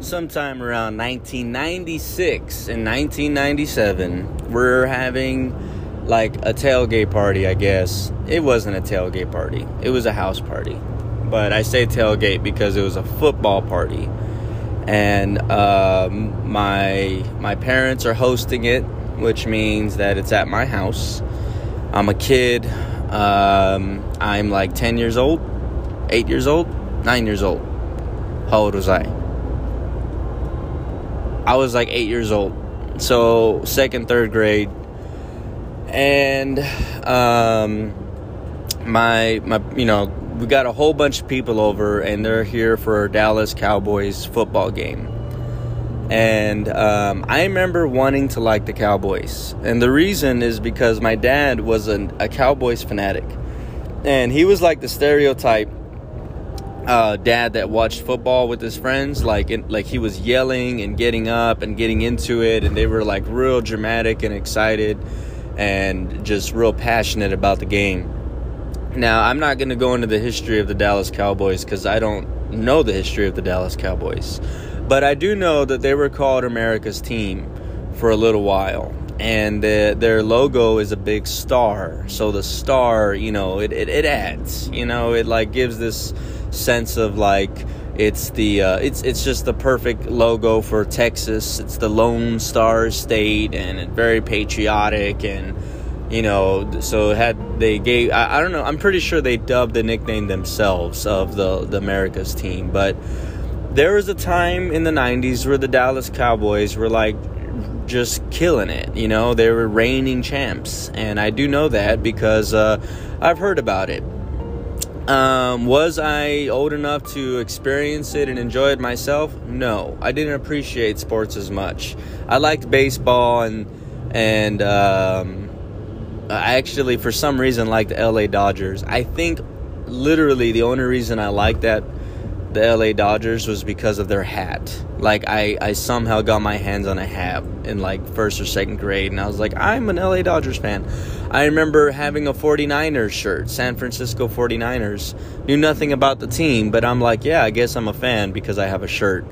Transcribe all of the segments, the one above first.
sometime around 1996 and 1997, we're having like a tailgate party, I guess. It wasn't a tailgate party, it was a house party. But I say tailgate because it was a football party. And um, my my parents are hosting it, which means that it's at my house. I'm a kid. Um, I'm like 10 years old, 8 years old, 9 years old. How old was I? I was like eight years old. So, second, third grade. And, um, my, my, you know, we got a whole bunch of people over, and they're here for Dallas Cowboys football game. And um, I remember wanting to like the Cowboys. And the reason is because my dad was an, a Cowboys fanatic. And he was like the stereotype uh, dad that watched football with his friends, like like he was yelling and getting up and getting into it, and they were like real dramatic and excited, and just real passionate about the game. Now, I'm not going to go into the history of the Dallas Cowboys because I don't know the history of the Dallas Cowboys, but I do know that they were called America's team for a little while. And the, their logo is a big star. So the star, you know, it, it, it adds, you know, it like gives this sense of like it's the uh, it's it's just the perfect logo for Texas. It's the Lone Star State, and it's very patriotic, and you know, so had they gave I, I don't know. I'm pretty sure they dubbed the nickname themselves of the the America's team, but there was a time in the 90s where the Dallas Cowboys were like just killing it. You know, they were reigning champs, and I do know that because uh, I've heard about it. Um, was I old enough to experience it and enjoy it myself? No, I didn't appreciate sports as much. I liked baseball and and um, I actually, for some reason, liked the LA Dodgers. I think literally the only reason I liked that the LA Dodgers was because of their hat. Like I, I somehow got my hands on a hat in like first or second grade and I was like, I'm an LA Dodgers fan. I remember having a 49ers shirt, San Francisco 49ers. Knew nothing about the team, but I'm like, yeah, I guess I'm a fan because I have a shirt.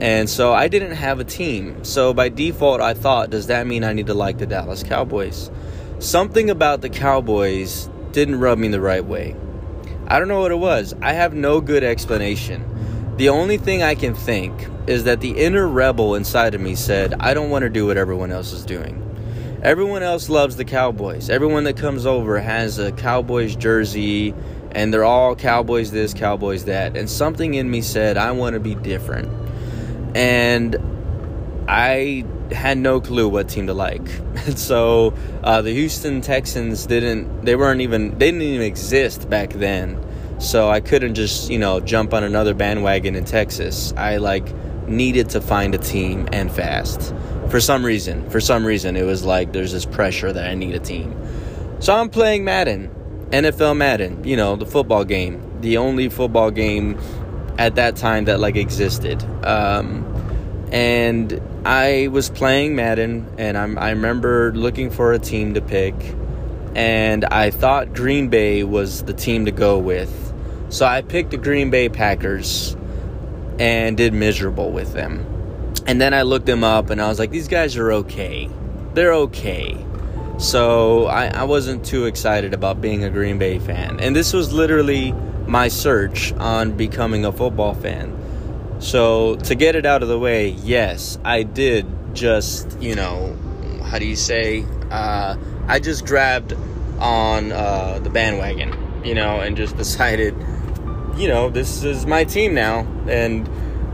And so I didn't have a team. So by default, I thought, does that mean I need to like the Dallas Cowboys? Something about the Cowboys didn't rub me the right way. I don't know what it was. I have no good explanation. The only thing I can think is that the inner rebel inside of me said, I don't want to do what everyone else is doing. Everyone else loves the Cowboys. Everyone that comes over has a Cowboys jersey, and they're all Cowboys this, Cowboys that. And something in me said, I want to be different. And I had no clue what team to like. so uh, the Houston Texans didn't, they weren't even, they didn't even exist back then. So I couldn't just, you know, jump on another bandwagon in Texas. I like needed to find a team and fast. For some reason, for some reason, it was like there's this pressure that I need a team. So I'm playing Madden, NFL Madden, you know, the football game, the only football game at that time that like existed. Um, and I was playing Madden, and I'm, I remember looking for a team to pick, and I thought Green Bay was the team to go with. So I picked the Green Bay Packers and did miserable with them. And then I looked them up, and I was like, these guys are okay. They're okay. So I, I wasn't too excited about being a Green Bay fan. And this was literally my search on becoming a football fan. So, to get it out of the way, yes, I did just, you know, how do you say? Uh, I just grabbed on uh, the bandwagon, you know, and just decided, you know, this is my team now. And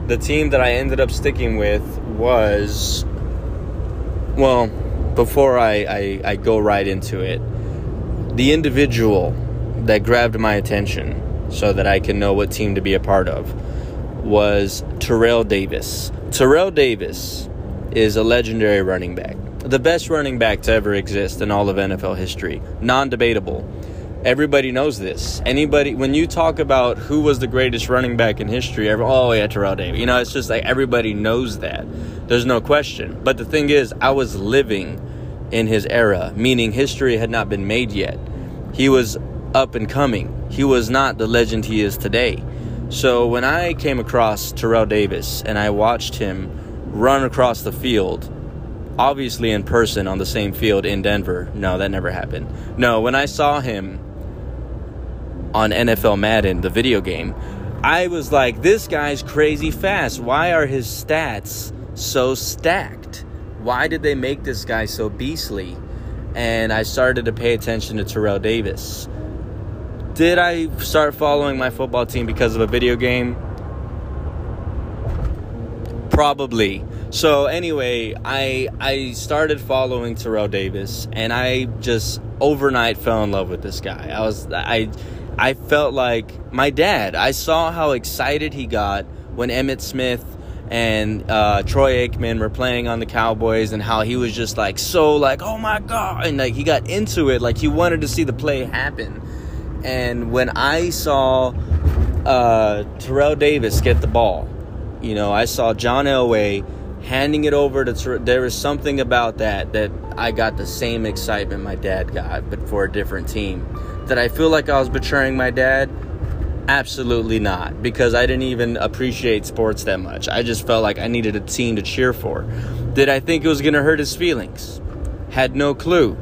the team that I ended up sticking with was, well, before I, I, I go right into it, the individual that grabbed my attention so that I can know what team to be a part of was Terrell Davis. Terrell Davis is a legendary running back, the best running back to ever exist in all of NFL history, non debatable. Everybody knows this. Anybody, when you talk about who was the greatest running back in history, ever, oh yeah, Terrell Davis. You know, it's just like everybody knows that. There's no question. But the thing is, I was living in his era, meaning history had not been made yet. He was up and coming. He was not the legend he is today. So when I came across Terrell Davis and I watched him run across the field, obviously in person on the same field in Denver, no, that never happened. No, when I saw him on NFL Madden, the video game, I was like, this guy's crazy fast. Why are his stats so stacked? Why did they make this guy so beastly? And I started to pay attention to Terrell Davis. Did I start following my football team because of a video game? Probably. So anyway, I I started following Terrell Davis and I just overnight fell in love with this guy. I was I I felt like my dad. I saw how excited he got when Emmitt Smith and uh, Troy Aikman were playing on the Cowboys, and how he was just like so like oh my god, and like he got into it, like he wanted to see the play happen. And when I saw uh, Terrell Davis get the ball, you know, I saw John Elway handing it over to Ter- there was something about that that I got the same excitement my dad got, but for a different team. Did I feel like I was betraying my dad? Absolutely not, because I didn't even appreciate sports that much. I just felt like I needed a team to cheer for. Did I think it was going to hurt his feelings? Had no clue.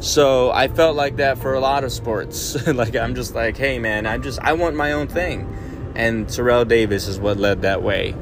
So I felt like that for a lot of sports. like I'm just like, hey man, I just I want my own thing, and Terrell Davis is what led that way,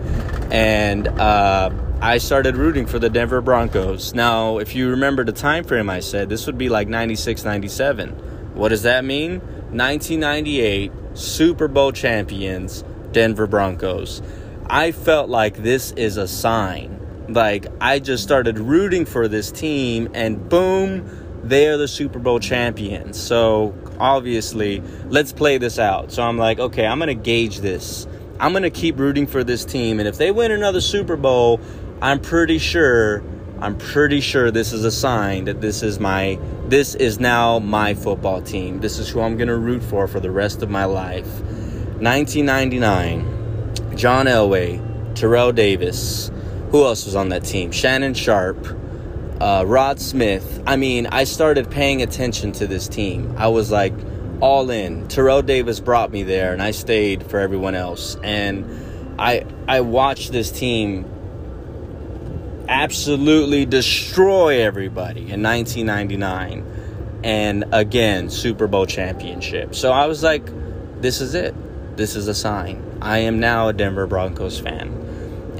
and uh, I started rooting for the Denver Broncos. Now, if you remember the time frame I said, this would be like 96, 97. What does that mean? 1998 Super Bowl champions, Denver Broncos. I felt like this is a sign. Like I just started rooting for this team, and boom they are the Super Bowl champions. So obviously, let's play this out. So I'm like, okay, I'm going to gauge this. I'm going to keep rooting for this team. And if they win another Super Bowl, I'm pretty sure, I'm pretty sure this is a sign that this is my, this is now my football team. This is who I'm going to root for for the rest of my life. 1999, John Elway, Terrell Davis. Who else was on that team? Shannon Sharpe uh, Rod Smith. I mean, I started paying attention to this team. I was like all in. Terrell Davis brought me there, and I stayed for everyone else. And I I watched this team absolutely destroy everybody in 1999, and again Super Bowl championship. So I was like, this is it. This is a sign. I am now a Denver Broncos fan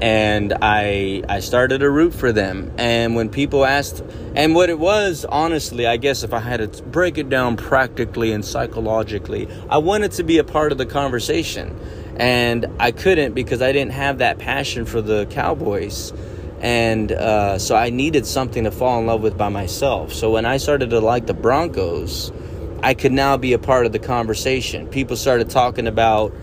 and I I started to root for them. And when people asked, and what it was, honestly, I guess if I had to break it down practically and psychologically, I wanted to be a part of the conversation, and I couldn't because I didn't have that passion for the Cowboys. And uh, so I needed something to fall in love with by myself. So when I started to like the Broncos, I could now be a part of the conversation. People started talking about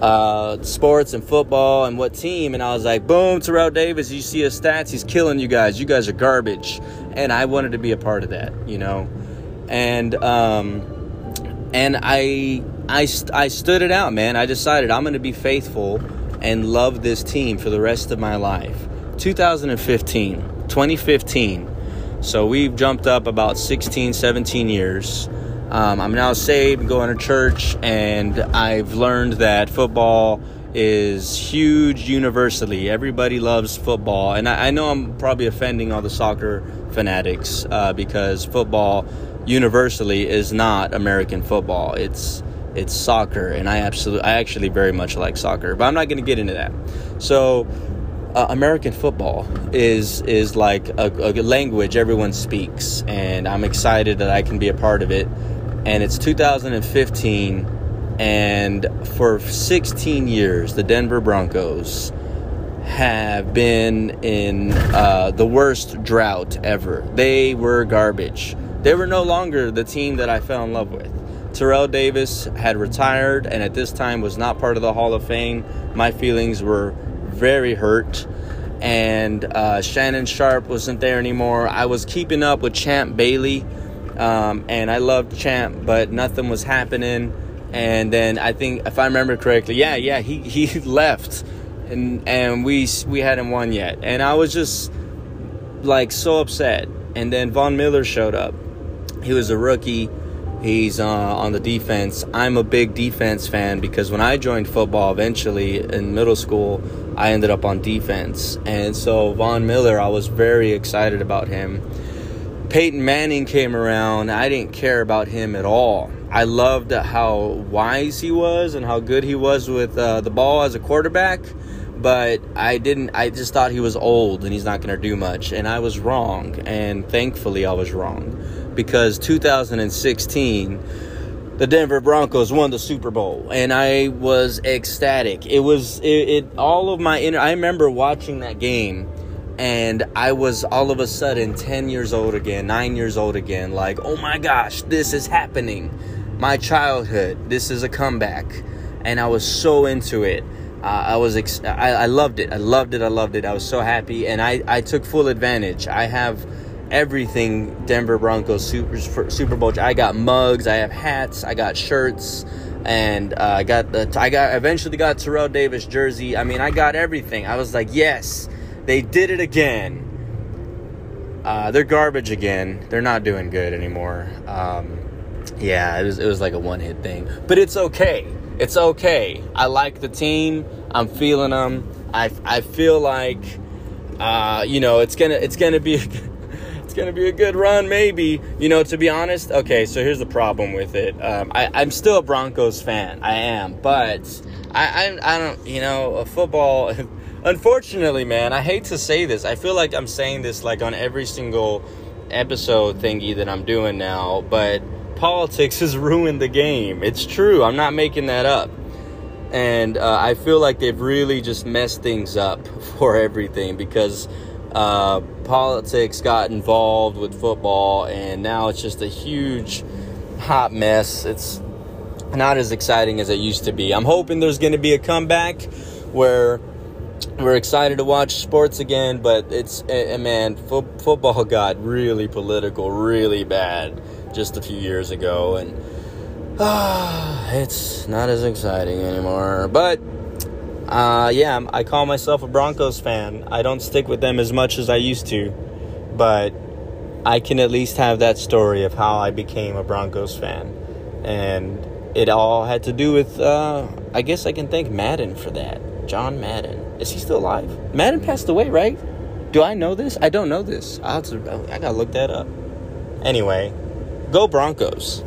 uh, sports and football and what team. And I was like, boom, Terrell Davis, you see his stats, he's killing you guys. You guys are garbage. And I wanted to be a part of that, you know. And um, and I I I stood it out, man. I decided I'm going to be faithful and love this team for the rest of my life. 2015, 2015. So we've jumped up about 16, 17 years. Um, I'm now saved, going to church, and I've learned that football is huge universally. Everybody loves football, and I, I know I'm probably offending all the soccer fanatics uh, because football universally is not American football. It's it's soccer, and I absolutely, I actually very much like soccer, but I'm not going to get into that. So. Uh, American football is is like a, a language everyone speaks, and I'm excited that I can be a part of it and it's 2015 and for 16 years the denver broncos have been in uh, the worst drought ever. They were garbage. They were no longer the team that i fell in love with. Terrell davis had retired and at this time was not part of the hall of fame. My feelings were very hurt. And uh, shannon sharpe wasn't there anymore. I was keeping up with champ bailey um, and I loved Champ, but nothing was happening. And then I think, if I remember correctly, yeah, yeah, he, he left, and and we we hadn't won yet, and I was just like so upset. And then Von Miller showed up. He was a rookie. He's uh, on the defense. I'm a big defense fan because when I joined football eventually in middle school, I ended up on defense. And so Von Miller, I was very excited about him. Peyton Manning came around. I didn't care about him at all. I loved how wise he was and how good he was with uh, the ball as a quarterback but I didn't. I just thought he was old and he's not going to do much, and I was wrong. And thankfully, I was wrong because 2016, the Denver Broncos won the Super Bowl, and I was ecstatic. It was it, it all of my inner. I remember watching that game. And I was all of a sudden 10 years old again, 9 years old again. Like, oh my gosh, this is happening. My childhood, this is a comeback. And I was so into it uh, I was ex- I, I loved it. I loved it. I loved it. I was so happy, and I, I took full advantage. I have everything Denver Broncos Super Super Bowl. I got mugs. I have hats. I got shirts, and uh, I got the I got eventually got Terrell Davis jersey. I mean, I got everything. I was like, yes, they did it again. Uh, they're garbage again. They're not doing good anymore. Um, yeah, it was it was like a one hit thing, but it's okay it's okay. I like the team. I'm feeling them. I, I feel like uh, you know it's gonna it's gonna be it's gonna be a good run maybe you know to be honest okay so here's the problem with it um, I, I'm still a Broncos fan I am but I, I I don't you know a football unfortunately man I hate to say this I feel like I'm saying this like on every single episode thingy that I'm doing now but politics has ruined the game. It's true. I'm not making that up. And uh, I feel like they've really just messed things up for everything because uh, politics got involved with football, and now it's just a huge hot mess. It's not as exciting as it used to be. I'm hoping there's going to be a comeback where we're excited to watch sports again, but it's, uh, man, fo- football got really political, really bad just a few years ago, and uh, it's not as exciting anymore. But uh, yeah, I call myself a Broncos fan. I don't stick with them as much as I used to, but I can at least have that story of how I became a Broncos fan, and it all had to do with. Uh, I guess I can thank Madden for that. John Madden. Is he still alive? Madden passed away, right? Do I know this? I don't know this. I'll to, I gotta look that up. Anyway, Go Broncos.